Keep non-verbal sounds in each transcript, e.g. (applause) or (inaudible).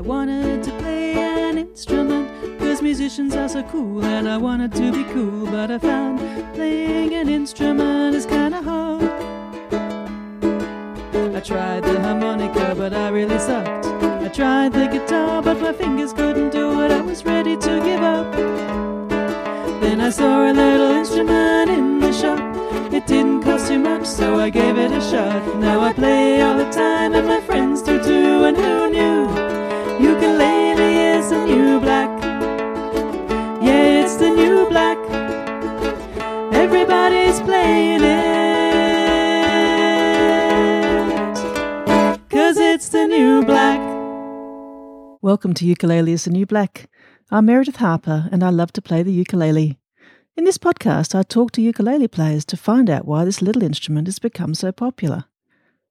I wanted to play an instrument, cause musicians are so cool, and I wanted to be cool, but I found playing an instrument is kinda hard. I tried the harmonica, but I really sucked. I tried the guitar, but my fingers couldn't do it. I was ready to give up. Then I saw a little instrument in the shop. It didn't cost too much, so I gave it a shot. Now I play all the time, and my friends do too. And who knew? Everybody's playing it. Cause it's the new black. Welcome to Ukulele is the New Black. I'm Meredith Harper, and I love to play the ukulele. In this podcast, I talk to ukulele players to find out why this little instrument has become so popular.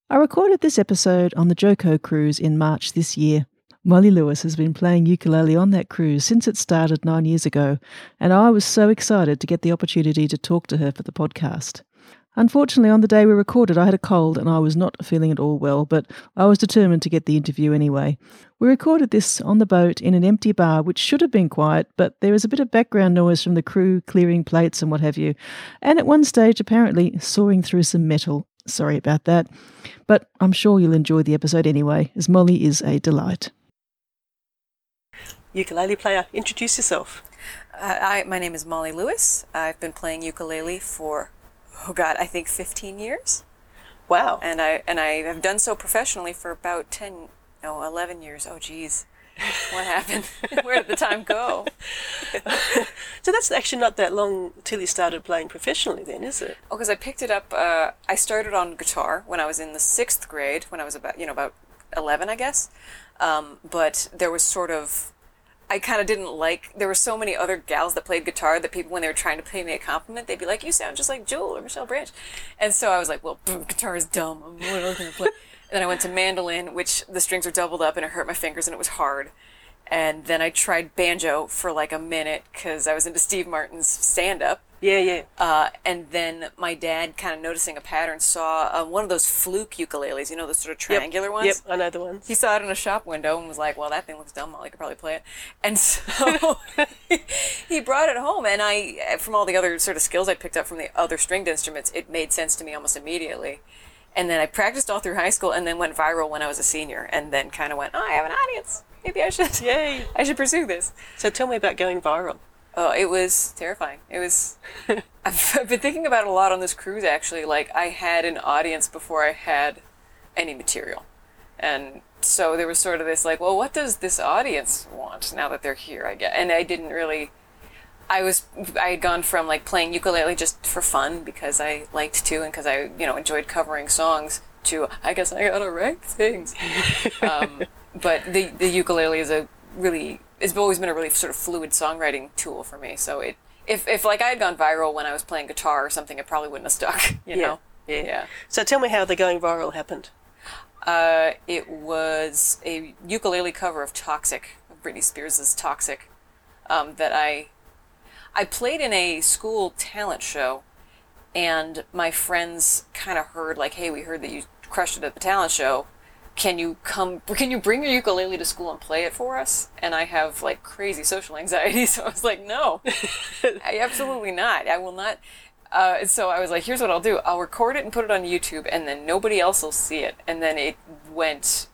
I recorded this episode on the JoCo cruise in March this year. Molly Lewis has been playing ukulele on that cruise since it started nine years ago, and I was so excited to get the opportunity to talk to her for the podcast. Unfortunately, on the day we recorded, I had a cold and I was not feeling at all well, but I was determined to get the interview anyway. We recorded this on the boat in an empty bar, which should have been quiet, but there was a bit of background noise from the crew clearing plates and what have you, and at one stage, apparently, sawing through some metal. Sorry about that, but I'm sure you'll enjoy the episode anyway, as Molly is a delight. Ukulele player, introduce yourself. Uh, I, my name is Molly Lewis. I've been playing ukulele for, oh God, I think 15 years. Wow. And I and I have done so professionally for about 10, no, 11 years. Oh, geez. What happened? (laughs) Where did the time go? (laughs) so that's actually not that long till you started playing professionally, then, is it? Oh, because I picked it up. Uh, I started on guitar when I was in the sixth grade, when I was about, you know, about 11, I guess. Um, but there was sort of I kind of didn't like. There were so many other gals that played guitar that people, when they were trying to pay me a compliment, they'd be like, "You sound just like Jewel or Michelle Branch," and so I was like, "Well, (laughs) guitar is dumb. I'm not to play." and then I went to mandolin, which the strings were doubled up and it hurt my fingers and it was hard. And then I tried banjo for like a minute because I was into Steve Martin's stand up. Yeah, yeah. Uh, and then my dad, kind of noticing a pattern, saw uh, one of those fluke ukuleles, you know, those sort of triangular yep. ones? Yep, I know the ones. He saw it in a shop window and was like, well, that thing looks dumb. I could probably play it. And so (laughs) (laughs) he brought it home. And I, from all the other sort of skills I picked up from the other stringed instruments, it made sense to me almost immediately. And then I practiced all through high school and then went viral when I was a senior and then kind of went, oh, I have an audience. Maybe I should. Yay. (laughs) I should pursue this. So tell me about going viral. Oh, it was terrifying. It was. (laughs) I've, I've been thinking about it a lot on this cruise. Actually, like I had an audience before I had any material, and so there was sort of this like, well, what does this audience want now that they're here? I guess, and I didn't really. I was I had gone from like playing ukulele just for fun because I liked to and because I you know enjoyed covering songs to I guess I gotta write things. (laughs) um, but the the ukulele is a really it's always been a really sort of fluid songwriting tool for me. So it if if like I had gone viral when I was playing guitar or something, it probably wouldn't have stuck. (laughs) You yeah. know. Yeah. yeah. So tell me how the going viral happened. Uh, it was a ukulele cover of Toxic, Britney Spears' Toxic, um, that I I played in a school talent show, and my friends kind of heard like, "Hey, we heard that you crushed it at the talent show can you come can you bring your ukulele to school and play it for us? And i have like crazy social anxiety (laughs) so i was like no. I, absolutely not. I will not uh, so i was like here's what i'll do. I'll record it and put it on youtube and then nobody else will see it. And then it went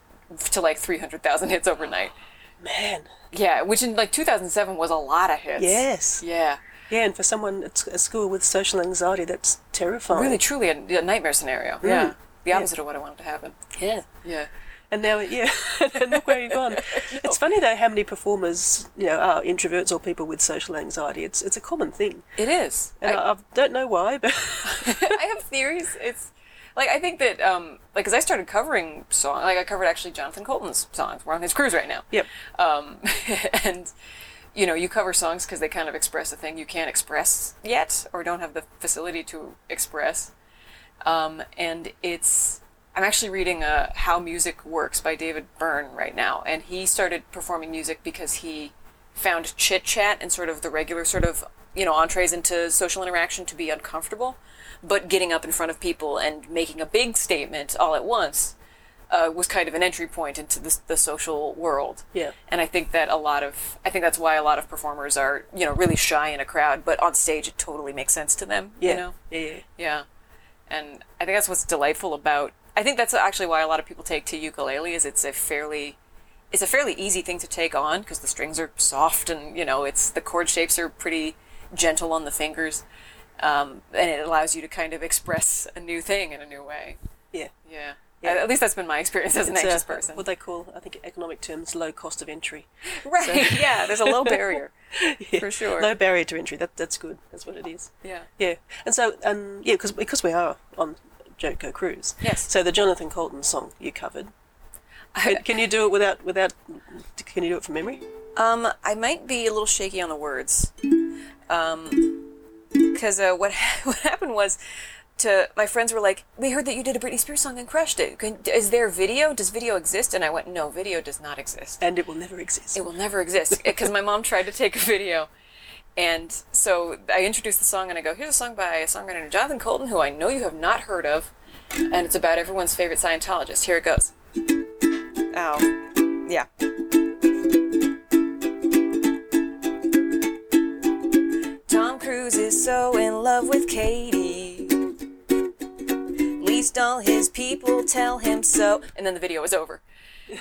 to like 300000 hits overnight. (gasps) Man. Yeah which in like 2007 was a lot of hits. Yes. Yeah. Yeah, and for someone at a school with social anxiety, that's terrifying. Really, truly a, a nightmare scenario. Mm. Yeah the opposite yeah. of what I wanted to happen. Yeah. Yeah. And now, yeah, (laughs) look where you've gone. (laughs) It's funny though how many performers, you know, are introverts or people with social anxiety. It's it's a common thing. It is. And I, I don't know why, but (laughs) I have theories. It's like I think that um, like because I started covering songs, like I covered actually Jonathan Coulton's songs. We're on his cruise right now. Yep. Um, and you know, you cover songs because they kind of express a thing you can't express yet or don't have the facility to express. Um, and it's I'm actually reading uh, How Music Works by David Byrne right now, and he started performing music because he found chit chat and sort of the regular sort of you know entrees into social interaction to be uncomfortable, but getting up in front of people and making a big statement all at once uh, was kind of an entry point into the, the social world. Yeah. And I think that a lot of, I think that's why a lot of performers are, you know, really shy in a crowd, but on stage it totally makes sense to them. Yeah. You know? Yeah. yeah. Yeah. And I think that's what's delightful about, I think that's actually why a lot of people take to ukulele is it's a fairly, it's a fairly easy thing to take on because the strings are soft and, you know, it's, the chord shapes are pretty gentle on the fingers. Um, and it allows you to kind of express a new thing in a new way. Yeah. Yeah. Yeah. At least that's been my experience as an It's, anxious person. What they call, I think, economic terms, low cost of entry. (laughs) Right. yeah. There's a low barrier. (laughs) Yeah. For sure. Low barrier to entry. That that's good. That's what it is. Yeah. Yeah. And so, um, yeah, because because we are on JoCo Cruise. Yes. So the Jonathan Coulton song you covered. Can, can you do it without without? Can you do it from memory? Um, I might be a little shaky on the words. Um, because uh, what (laughs) what happened was, to my friends were like, "We heard that you did a Britney Spears song and crushed it. Can, is there video? Does video exist?" And I went, "No, video does not exist. And it will never exist. It will never exist." (laughs) Because my mom tried to take a video. And so I introduced the song and I go, here's a song by a songwriter named Jonathan Coulton, who I know you have not heard of, and it's about everyone's favorite Scientologist. Here it goes. Oh, yeah. Tom Cruise is so in love with Katie. Least all his people tell him so. And then the video was over. (laughs)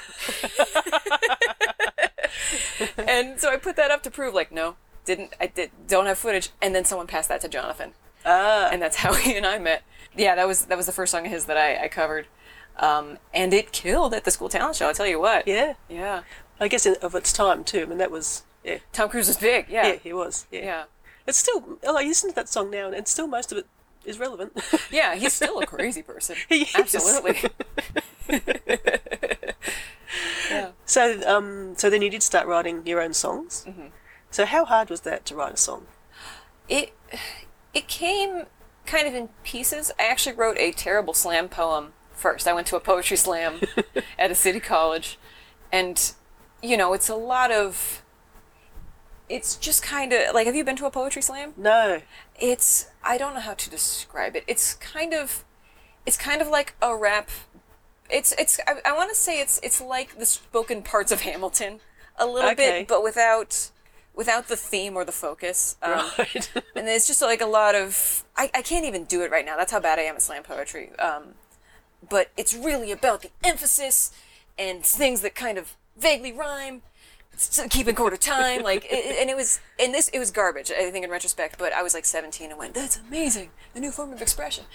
and so I put that up to prove, like, no, didn't I did don't have footage. And then someone passed that to Jonathan, Ah. and that's how (laughs) he and I met. Yeah, that was that was the first song of his that I, I covered, um, and it killed at the school talent show. I tell you what. yeah. Yeah. I guess of its time too. I mean, that was yeah. Tom Cruise was big. Yeah. Yeah, he was. Yeah. Yeah. It's still. I listen to that song now, and still most of it is relevant. Yeah, he's (laughs) still a crazy person. Absolutely. (laughs) yeah. so, um, so then you did start writing your own songs. Mm-hmm. So, how hard was that to write a song? It it came kind of in pieces. I actually wrote a terrible slam poem first. I went to a poetry slam (laughs) at a city college, and you know, it's a lot of. It's just kind of like, have you been to a poetry slam? No. it's I don't know how to describe it. It's kind of it's kind of like a rap. It's it's I, I want to say it's it's like the spoken parts of Hamilton a little Okay. bit, but without without the theme or the focus. Um, Right. (laughs) and it's just like a lot of I, I can't even do it right now. That's how bad I am at slam poetry. Um, but it's really about the emphasis and things that kind of vaguely rhyme s- keep in quarter time like it, and it was and this it was garbage i think in retrospect but i was like 17 and went that's amazing a new form of expression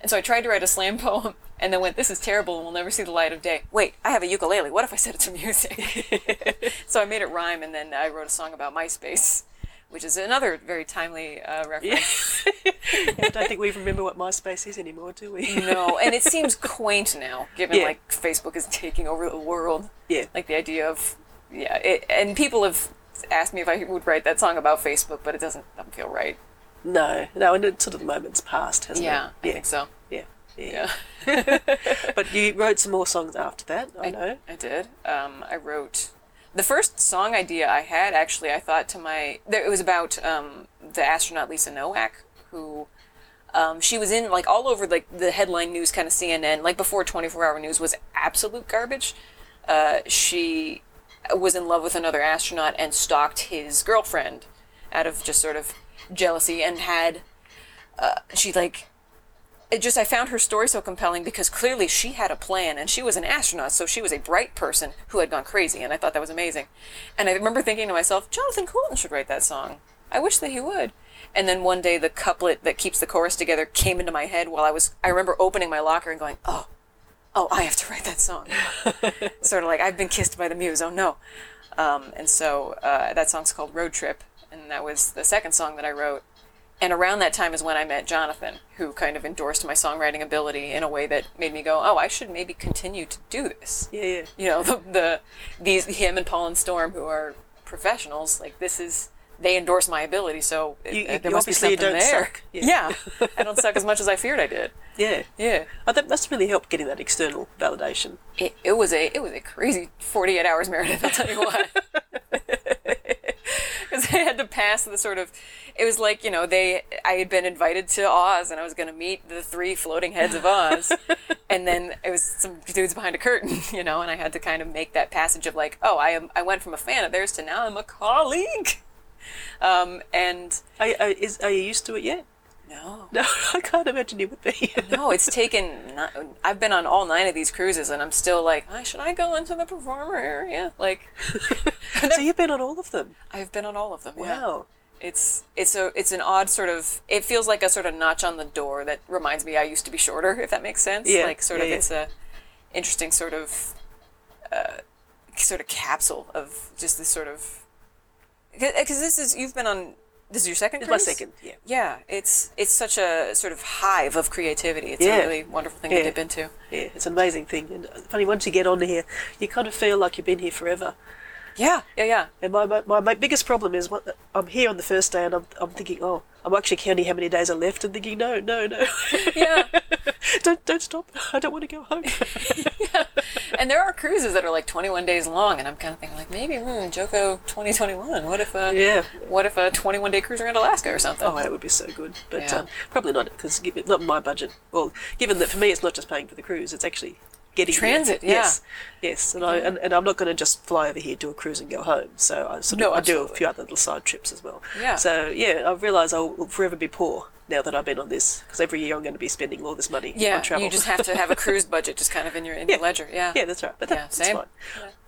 and so i tried to write a slam poem and then went this is terrible and will never see the light of day wait i have a ukulele what if i set it to music (laughs) so i made it rhyme and then i wrote a song about myspace which is another very timely uh, reference (laughs) I don't think we remember what MySpace is anymore, do we? no and it seems (laughs) quaint now given Yeah. like facebook is taking over the world Yeah. like the idea of yeah it, and people have asked me if i would write that song about facebook but it doesn't, doesn't feel right No, no, and it's sort of the moment's past, hasn't yeah it? Yeah, I think so Yeah, yeah. yeah (laughs) But you wrote some more songs after that, I know. i did um, i wrote the first song idea i had actually i thought to my there, it was about um, the astronaut lisa nowak who um, she was in like all over like the headline news kind of cnn like before 24 hour news was absolute garbage uh, she was in love with another astronaut and stalked his girlfriend out of just sort of jealousy and had uh, she like it just I found her story so compelling because clearly she had a plan and she was an astronaut, so she was a bright person who had gone crazy, and I thought that was amazing. And I remember thinking to myself, Jonathan Coulton should write that song. I wish that he would. And then one day the couplet that keeps the chorus together came into my head while I was I remember opening my locker and going, Oh, oh, I have to write that song. (laughs) sort of like I've been kissed by the muse, oh no. Um, and so uh, that song's called Road Trip, and that was the second song that I wrote. And around that time is when I met Jonathan, who kind of endorsed my songwriting ability in a way that made me go, "Oh, I should maybe continue to do this." Yeah, yeah. You know, the, the these him and Paul and Storm, who are professionals, like this is they endorse my ability, so it- You- you- there must be something don't there. suck. Yeah. Yeah, (laughs) I don't suck as much as I feared I did. Yeah. Yeah, Oh, that must really help getting that external validation. it, it was a it was a crazy forty eight hours, Meredith. I'll tell you what. (laughs) Because I had to pass the sort of, it was like you know they I had been invited to Oz and I was going to meet the three floating heads of Oz, (laughs) and then it was some dudes behind a curtain, (laughs) you know, and I had to kind of make that passage of like, oh, I am, I went from a fan of theirs to now I'm a colleague. Um, and Are, are, is, are you used to it yet? No, (laughs) No, I can't imagine you would be. no, it's taken. Not, I've been on all nine of these cruises, and I'm still like, "Ah, should I go into the performer area? Like, (laughs) so you've been on all of them. I've been on all of them. yeah. Wow. It's it's a it's an odd sort of. It feels like a sort of notch on the door that reminds me I used to be shorter. If that makes sense. Yeah, Like sort yeah, of, yeah. it's a interesting sort of, uh, sort of capsule of just this sort of. Because this is you've been on. This is your second. It's my second, yeah. Yeah, it's it's such a sort of hive of creativity. It's Yeah. a really wonderful thing Yeah. to dip into. Yeah, it's an amazing thing. And funny, once you get on here, you kind of feel like you've been here forever. Yeah, yeah, yeah. And my, my, my, my biggest problem is what, I'm here on the first day and I'm, I'm thinking, oh, I'm actually counting how many days are left and thinking, no, no, no. Yeah. (laughs) don't, don't stop. I don't want to go home. (laughs) yeah. And there are cruises that are like 21 days long, and I'm kind of thinking like maybe hmm, JoCo 2021. What if a Yeah. what if a 21 day cruise around Alaska or something? Oh, that would be so good. But Yeah. um, probably not, because not my budget. Well, given that for me it's not just paying for the cruise, it's actually getting here. Transit, yeah. Yes, yes. And, I, and, and I'm not going to just fly over here, do a cruise and go home. So I sort of No, I do a few other little side trips as well. Yeah. So, yeah, I've realised I will forever be poor now that I've been on this, because every year I'm going to be spending all this money yeah, on travel. you just have to have a cruise (laughs) budget just kind of in your in Yeah. your ledger. Yeah. yeah, that's right. But that, Yeah, that's same. fine.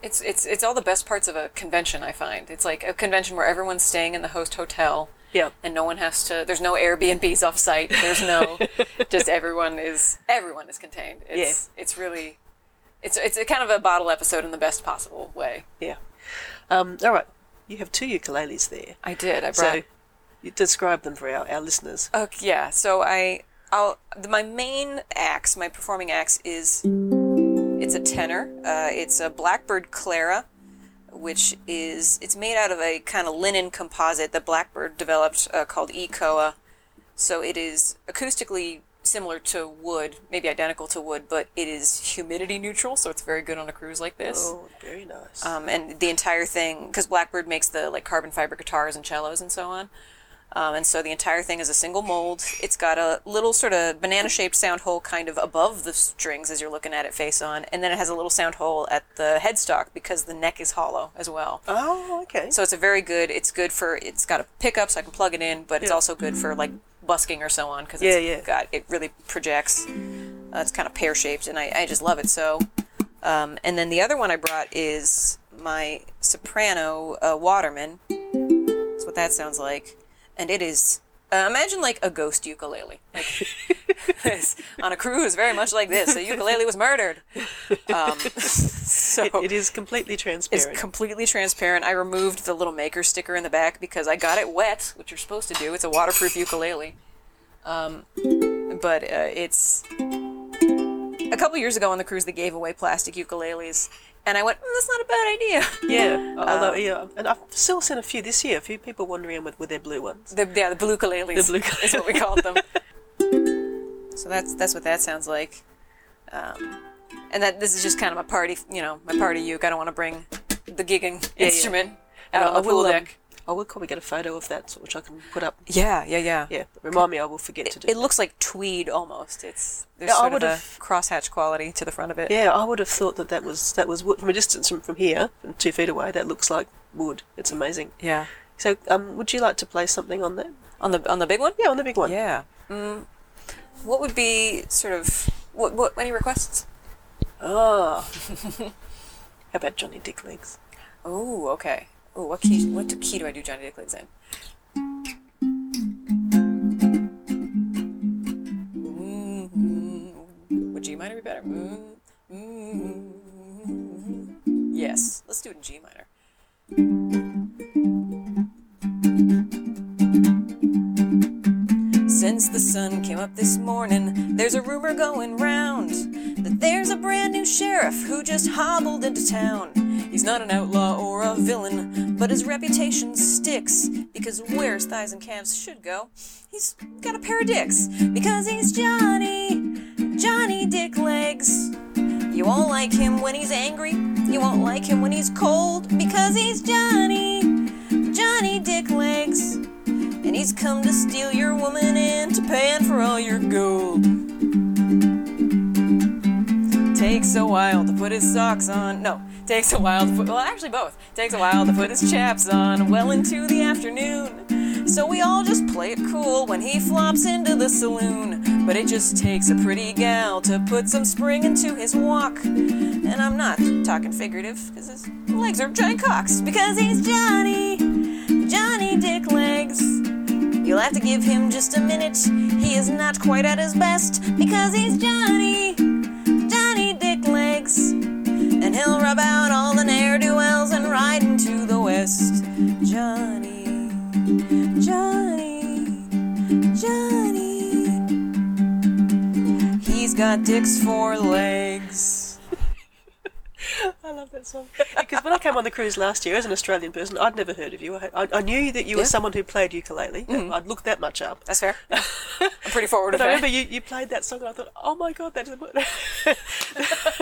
It's it's it's all the best parts of a convention. I find it's like a convention where everyone's staying in the host hotel. Yeah. And no one has to. There's no Airbnbs off site. There's no. (laughs) just everyone is everyone is contained. It's it's really. It's it's a kind of a bottle episode in the best possible way. Yeah. Um, all right. You have two ukuleles there. I did. I brought. So you describe them for our, our listeners. Okay, yeah. So I, I'll my main axe, my performing axe is it's a tenor. Uh, it's a Blackbird Clara, which is it's made out of a kind of linen composite that Blackbird developed uh, called Ekoa. So it is acoustically similar to wood, maybe identical to wood, but it is humidity neutral, so it's very good on a cruise like this. Oh, very nice. Um, and the entire thing, because Blackbird makes the like carbon fiber guitars and cellos and so on. Um, and so the entire thing is a single mold. It's got a little sort of banana shaped sound hole kind of above the strings as you're looking at it face on. And then it has a little sound hole at the headstock because the neck is hollow as well. oh, okay. So it's a very good, it's good for, it's got a pickup so I can plug it in, but it's Yeah. also good for like busking or so on because Yeah, it's yeah. got, it really projects. Uh, it's kind of pear shaped and I, I just love it so. Um, and then the other one I brought is my soprano uh, Waterman. That's what that sounds like. And it is, uh, imagine like a ghost ukulele. Like, (laughs) this, on a cruise, very much like this. A ukulele was murdered. Um, (laughs) so It, it is completely transparent. it's completely transparent. I removed the little maker sticker in the back because I got it wet, which you're supposed to do. It's a waterproof ukulele. Um, but uh, it's a couple years ago on the cruise they gave away plastic ukuleles, and I went, mm, "That's not a bad idea." yeah. (laughs) Um, Although, yeah, and I've still seen a few this year. A few people wandering around with, with their blue ones. The, yeah, the blue ukuleles. The blue is what we called them. (laughs) so that's that's what that sounds like. Um, and that this is just kind of my party, you know, my party uke. I don't want to bring the gigging yeah. instrument And out on the pool um, deck. I will probably get a photo of that, which I can put up. Yeah, yeah, yeah. Yeah, remind me, I will forget to do. It looks like tweed almost. It's there's Yeah, I sort of a crosshatch quality to the front of it. yeah, I would have thought that that was that was wood from a distance from, from here, from two feet away. That looks like wood. It's amazing. Yeah. So, um, would you like to play something on that? On the on the big one. Yeah, on the big one. Yeah. Mm, what would be sort of what what any requests? Oh. (laughs) How about Johnny Dick Legs? Oh, okay. Oh, what key? What key do I do Johnny Dicklegs in? Would G minor be better? Mm, mm, yes, let's do it in G minor. Since the sun came up this morning, there's a rumor going round there's a brand new sheriff who just hobbled into town. He's not an outlaw or a villain, but his reputation sticks because where his thighs and calves should go, he's got a pair of dicks because he's Johnny, Johnny Dick Legs. You won't like him when he's angry, you won't like him when he's cold because he's Johnny, Johnny Dick Legs. And he's come to steal your woman and to pay for all your gold. Takes a while to put his socks on. No, takes a while to put, well, actually both. Takes a while to put his chaps on, well into the afternoon. So we all just play it cool when he flops into the saloon. But it just takes a pretty gal to put some spring into his walk. And I'm not talking figurative, because his legs are giant cocks. Because he's Johnny, Johnny Dick Legs. You'll have to give him just a minute. He is not quite at his best because he's Johnny. And he'll rub out all the ne'er do wells and ride into the west. Johnny, Johnny, Johnny. He's got dicks for legs. (laughs) I love that song. Because when I came on the cruise last year as an Australian person, I'd never heard of you. I, I, I knew that you were someone who played ukulele. Mm-hmm. I'd looked that much up. That's fair. (laughs) I'm pretty forward But I remember you, you played that song and I thought, oh my god, that's (laughs)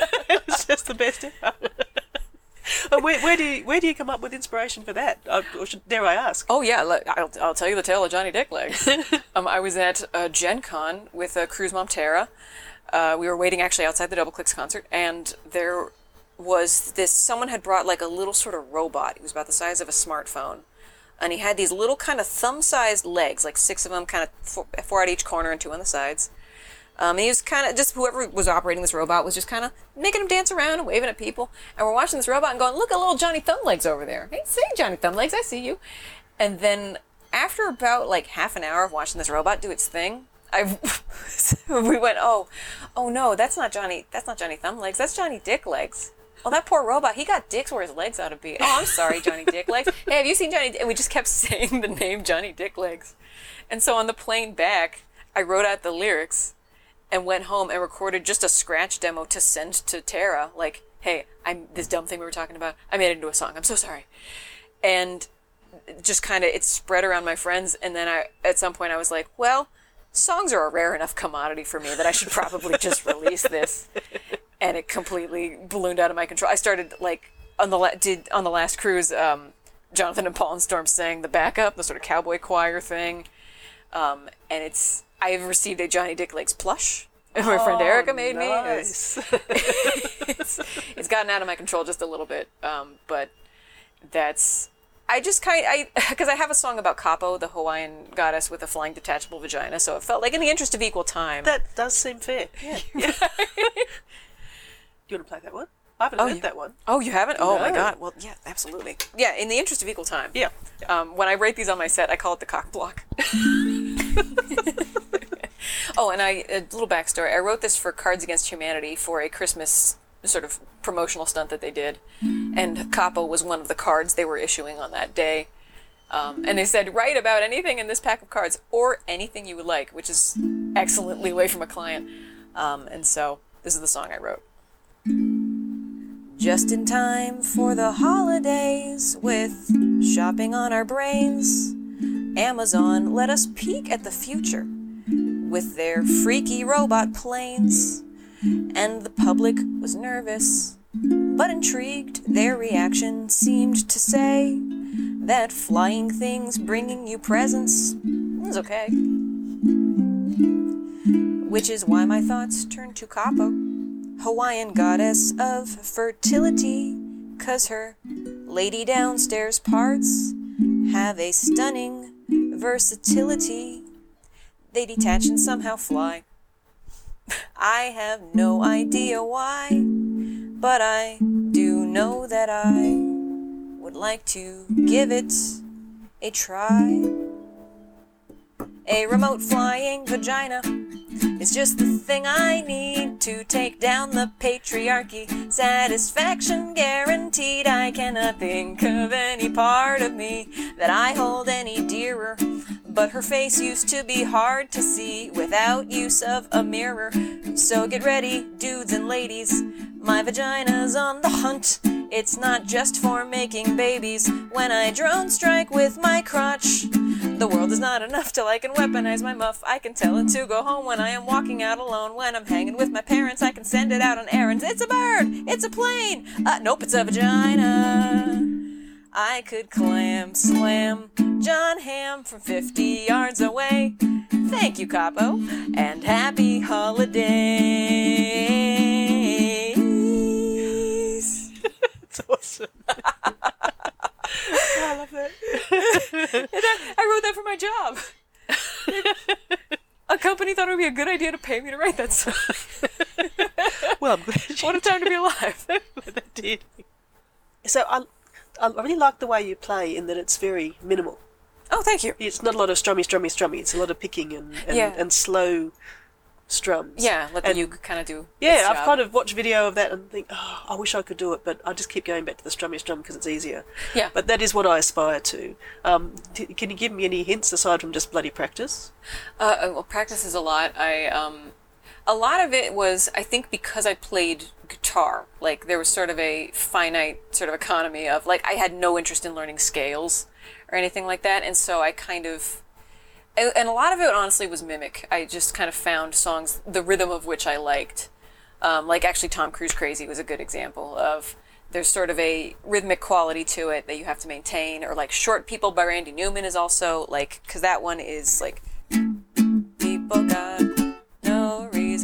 just the best ever. (laughs) Where, where do you where do you come up with inspiration for that? Uh, or should, dare I ask? Oh yeah, I'll, I'll tell you the tale of Johnny Dick Legs. (laughs) um, I was at uh, Gen Con with uh, Cruise Mom Tara. Uh, we were waiting actually outside the Doubleclicks concert, and there was this. Someone had brought like a little sort of robot. It was about the size of a smartphone, and he had these little kind of thumb-sized legs, like six of them, kind of four, four at each corner and two on the sides. Um, and he was kind of just whoever was operating this robot was just kind of making him dance around and waving at people. And we're watching this robot and going, "Look at little Johnny Thumblegs over there. Hey, say Johnny Thumblegs, I see you." And then after about like half an hour of watching this robot do its thing, I (laughs) we went, "Oh, oh no, that's not Johnny. That's not Johnny Thumblegs. That's Johnny Dick Legs." Oh, that poor robot. He got dicks where his legs ought to be. Oh, I'm sorry, Johnny Dick Legs. (laughs) Hey, have you seen Johnny? And we just kept (laughs) saying the name Johnny Dick Legs. And so on the plane back, I wrote out the lyrics and went home and recorded just a scratch demo to send to Tara. Like, hey, I'm this dumb thing we were talking about. I made it into a song. I'm so sorry. And just kind of it spread around my friends. And then I, at some point, I was like, well, songs are a rare enough commodity for me that I should probably just release this. And it completely ballooned out of my control. I started like on the la- did on the last cruise. Um, Jonathan and Paul and Storm sang the backup, the sort of cowboy choir thing. Um, and it's I've received a Johnny Dick Legs plush. (laughs) My friend Erica made me. It's, Oh, (laughs) it's, it's gotten out of my control just a little bit, um, but that's I just kind I (laughs) because I have a song about Kapo, the Hawaiian goddess with a flying detachable vagina, so it felt like in the interest of equal time. that does seem fair. Yeah. yeah. you want to play that one? I haven't Oh, heard yeah. that one. Oh, you haven't? Oh my god. Well, yeah, absolutely. Yeah, in the interest of equal time. Yeah. Um, when I rate these on my set, I call it the cock block. Oh, and I a little backstory. I wrote this for Cards Against Humanity for a Christmas sort of promotional stunt that they did, and Kapo was one of the cards they were issuing on that day. Um, and they said, write about anything in this pack of cards or anything you would like, which is excellently away from a client. Um, and so this is the song I wrote. Just in time for the holidays with shopping on our brains. Amazon let us peek at the future with their freaky robot planes. And the public was nervous, but intrigued. Their reaction seemed to say that flying things bringing you presents is okay. Which is why my thoughts turned to Kapo. Hawaiian goddess of fertility, cause her lady downstairs parts have a stunning versatility. They detach and somehow fly. (laughs) I have no idea why, but I do know that I would like to give it a try. A remote flying vagina is just the thing I need to take down the patriarchy. Satisfaction guaranteed. I cannot think of any part of me that I hold any dearer. But her face used to be hard to see without use of a mirror. So get ready, dudes and ladies. My vagina's on the hunt. It's not just for making babies. When I drone strike with my crotch, the world is not enough till I can weaponize my muff. I can tell it to go home when I am walking out alone. When I'm hanging with my parents, I can send it out on errands. It's a bird! It's a plane! Uh, nope, it's a vagina. I could clam slam Jon Hamm from 50 yards away. Thank you, Kapo, and happy holidays. (laughs) That's awesome. (laughs) I love that. (laughs) I wrote that for my job. a company thought it would be a good idea to pay me to write that song. Well, I'm glad you What a time to be alive. they did. So I, I really like the way you play in that it's very minimal. Oh, thank you. It's not a lot of strummy, strummy, strummy. It's a lot of picking and and, Yeah. and slow strums. Yeah, let And- uke kind of do. Yeah, I've kind of watched video of that and think, oh, I wish I could do it, but I just keep going back to the strummy strum because it's easier. Yeah. But that is what I aspire to. Um, t- can you give me any hints aside from just bloody practice? Uh, uh, well, practice is a lot. I um, a lot of it was I think because I played guitar. Like there was sort of a finite sort of economy of like I had no interest in learning scales or anything like that, and so I kind of. And a lot of it honestly was mimic. I just kind of found songs, the rhythm of which I liked. Um, like actually, Tom Cruise Crazy was a good example of there's sort of a rhythmic quality to it that you have to maintain. Or like Short People by Randy Newman is also like, because that one is like people got.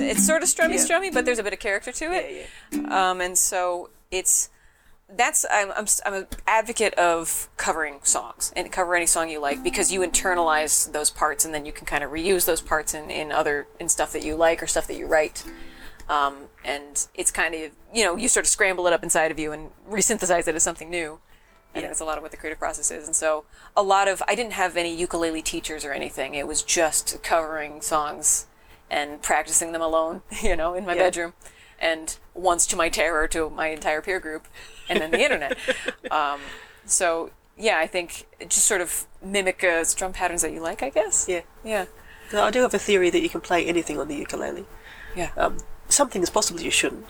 It's sort of strummy, Yeah. strummy, but there's a bit of character to it. Um, and so it's that's I'm, I'm I'm an advocate of covering songs and cover any song you like because you internalize those parts and then you can kind of reuse those parts in, in other in stuff that you like or stuff that you write. Um, and it's kind of you know you sort of scramble it up inside of you and resynthesize it as something new. I think that's a lot of what the creative process is. And so a lot of I didn't have any ukulele teachers or anything. It was just covering songs and practicing them alone, (laughs) you know, in my Yeah. bedroom. And once to my terror to my entire peer group and then the internet. (laughs) Um, so yeah, I think just sort of mimic uh, drum patterns that you like, I guess. Yeah. yeah. I do have a theory that you can play anything on the ukulele. Yeah. Um, some things possibly you shouldn't.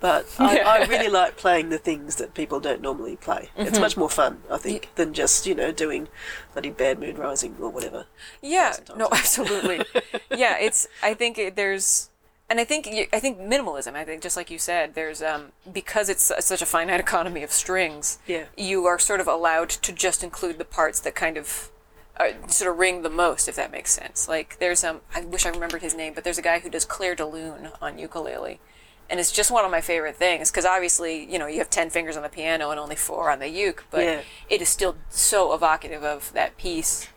But I, (laughs) I really like playing the things that people don't normally play. Mm-hmm. It's much more fun, I think, than just, you know, doing bloody Bad moon Rising or whatever. Yeah, no, (laughs) absolutely. yeah, it's. I think it, there's, and I think I think minimalism. I think just like you said, there's um because it's such a finite (laughs) economy of strings. Yeah. You are sort of allowed to just include the parts that kind of. Uh, sort of ring the most, if that makes sense. Like there's um, I wish I remembered his name, but there's a guy who does Clair de Lune on ukulele, and it's just one of my favorite things because obviously you know you have ten fingers on the piano and only four on the uke, but Yeah. it is still so evocative of that piece.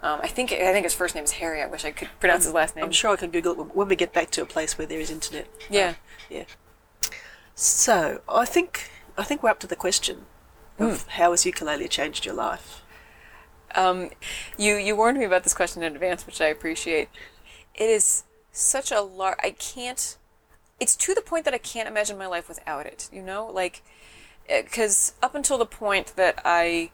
Um, I think I think his first name is Harry. I wish I could pronounce his last name. I'm sure I can Google it when we get back to a place where there is internet. Yeah. Yeah. So I think I think we're up to the question of Hmm. how has ukulele changed your life? Um, you you warned me about this question in advance, which I appreciate. It is such a large. I can't. It's to the point that I can't imagine my life without it. You know, like because up until the point that I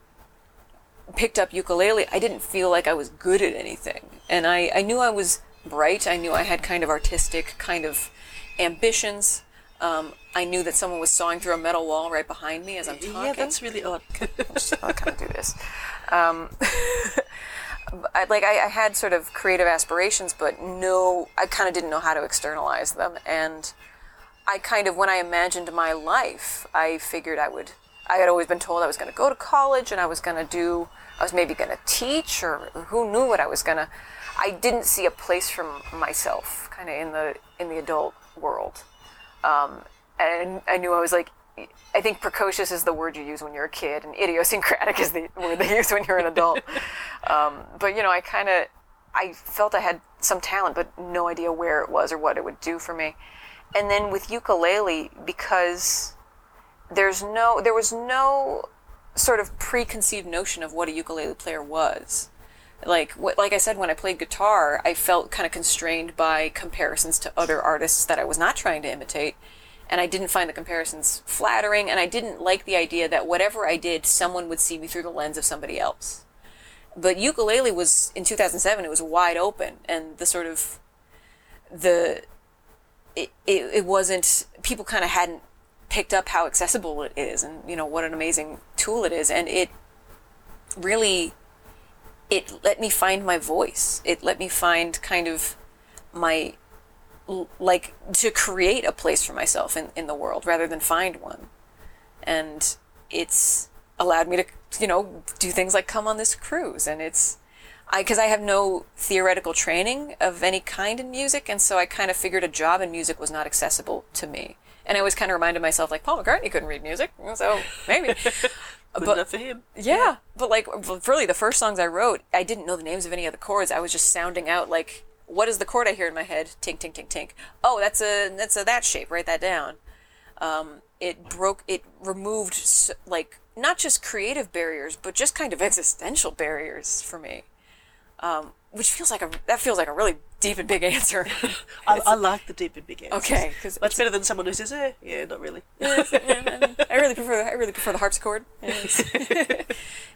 picked up ukulele, I didn't feel like I was good at anything, and I I knew I was bright. I knew I had kind of artistic kind of ambitions. Um, I knew that someone was sawing through a metal wall right behind me as I'm talking. Yeah, that's really odd. (laughs) I'll kind of do this. Um, (laughs) I, like I, I had sort of creative aspirations, but no, I kind of didn't know how to externalize them. And I kind of, when I imagined my life, I figured I would. I had always been told I was going to go to college and I was going to do. I was maybe going to teach, or who knew what I was going to. I didn't see a place for myself, kind of in the in the adult world Um, and I knew I was like, I think precocious is the word you use when you're a kid, and idiosyncratic is the word they use when you're an adult. (laughs) um, but you know, I kind of, I felt I had some talent, but no idea where it was or what it would do for me. And then with ukulele, because there's no, there was no sort of preconceived notion of what a ukulele player was like what, like I said, when I played guitar, I felt kind of constrained by comparisons to other artists that I was not trying to imitate, and I didn't find the comparisons flattering, and I didn't like the idea that whatever I did, someone would see me through the lens of somebody else. But ukulele was in 2007; it was wide open, and the sort of the it, it, it wasn't people kind of hadn't picked up how accessible it is and you know what an amazing tool it is and it really it let me find my voice. It let me find kind of my like to create a place for myself in, in the world rather than find one. And it's allowed me to, you know, do things like come on this cruise and it's I because I have no theoretical training of any kind in music and so I kind of figured a job in music was not accessible to me. And I always kind of reminded myself, like, Paul McCartney couldn't read music, so maybe. (laughs) But- enough for him. Yeah, but like really, the first songs I wrote, I didn't know the names of any of the chords. I was just sounding out like, what is the chord I hear in my head? Tink, tink, tink, tink. Oh, that's a that's a that shape. Write that down. Um, it broke. It removed like not just creative barriers, but just kind of existential barriers for me. Um, which feels like a that feels like a really deep and big answer. (laughs) I, I like the deep and big answers. Okay, 'cause much better than someone who says, "Eh, yeah, not really." (laughs) I really prefer I really prefer the harpsichord. (laughs)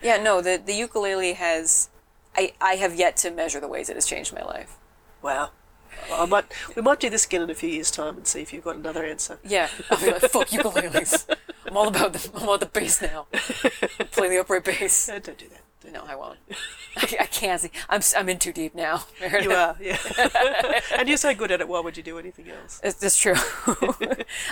yeah, no, the the ukulele has I I have yet to measure the ways it has changed my life. Wow. I might. We might do this again in a few years' time and see if you've got another answer. Yeah, (laughs) I'll be like, fuck ukuleles. I'm all about the I'm all about the bass now. Play the upright bass. No, (laughs) don't do that. Don't No, I won't. (laughs) I, I can't see. I'm I'm in too deep now. You are, yeah. and you're so good at it. Why would you do anything else? It's, it's true.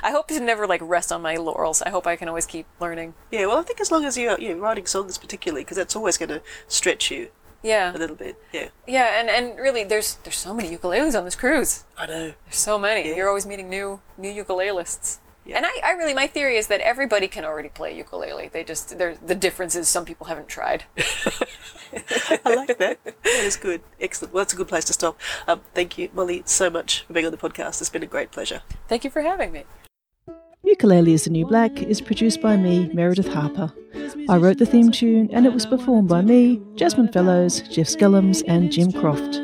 I hope to never like rest on my laurels. I hope I can always keep learning. Yeah. Well, I think as long as you're, you know, writing songs, particularly, because that's always going to stretch you Yeah, a little bit. Yeah. yeah, and and really, there's there's so many ukuleles on this cruise. I know. There's so many. Yeah. You're always meeting new new ukulelists. Yeah. And I, I really my theory is that everybody can already play ukulele. They just there the difference is some people haven't tried. (laughs) I like that. That is good. Excellent. Well, that's a good place to stop. Um, thank you, Molly, so much for being on the podcast. It's been a great pleasure. Thank you for having me. Ukulele is the New Black is produced by me, Meredith Harper. I wrote the theme tune and it was performed by me, Jasmine Fellows, Jeff Skellums, and Jim Croft.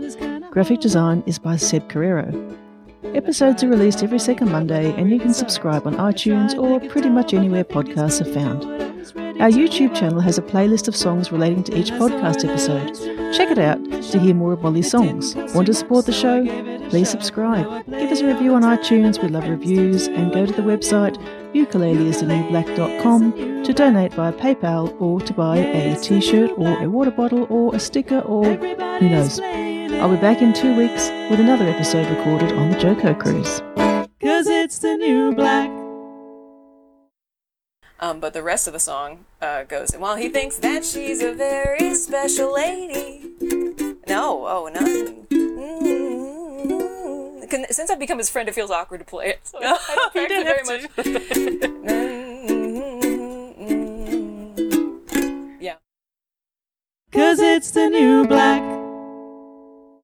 Graphic design is by Seb Carrero. Episodes are released every second Monday and you can subscribe on iTunes or pretty much anywhere podcasts are found. Our YouTube channel has a playlist of songs relating to each podcast episode. Check it out to hear more of Molly's songs. Want to support the show? Please subscribe. Give us a review on iTunes, we love reviews, and go to the website ukuleleisthenewblack.com to donate via PayPal or to buy a t-shirt or a water bottle or a sticker or who knows. I'll be back in two weeks with another episode recorded on the JoCo cruise. Cause it's the new black. Um, but the rest of the song uh, goes, and while he thinks that she's a very special lady. No, oh, no. Since I've become his friend, it feels awkward to play it. So (laughs) I You practice don't very have much. (laughs) yeah. Cause it's the new black.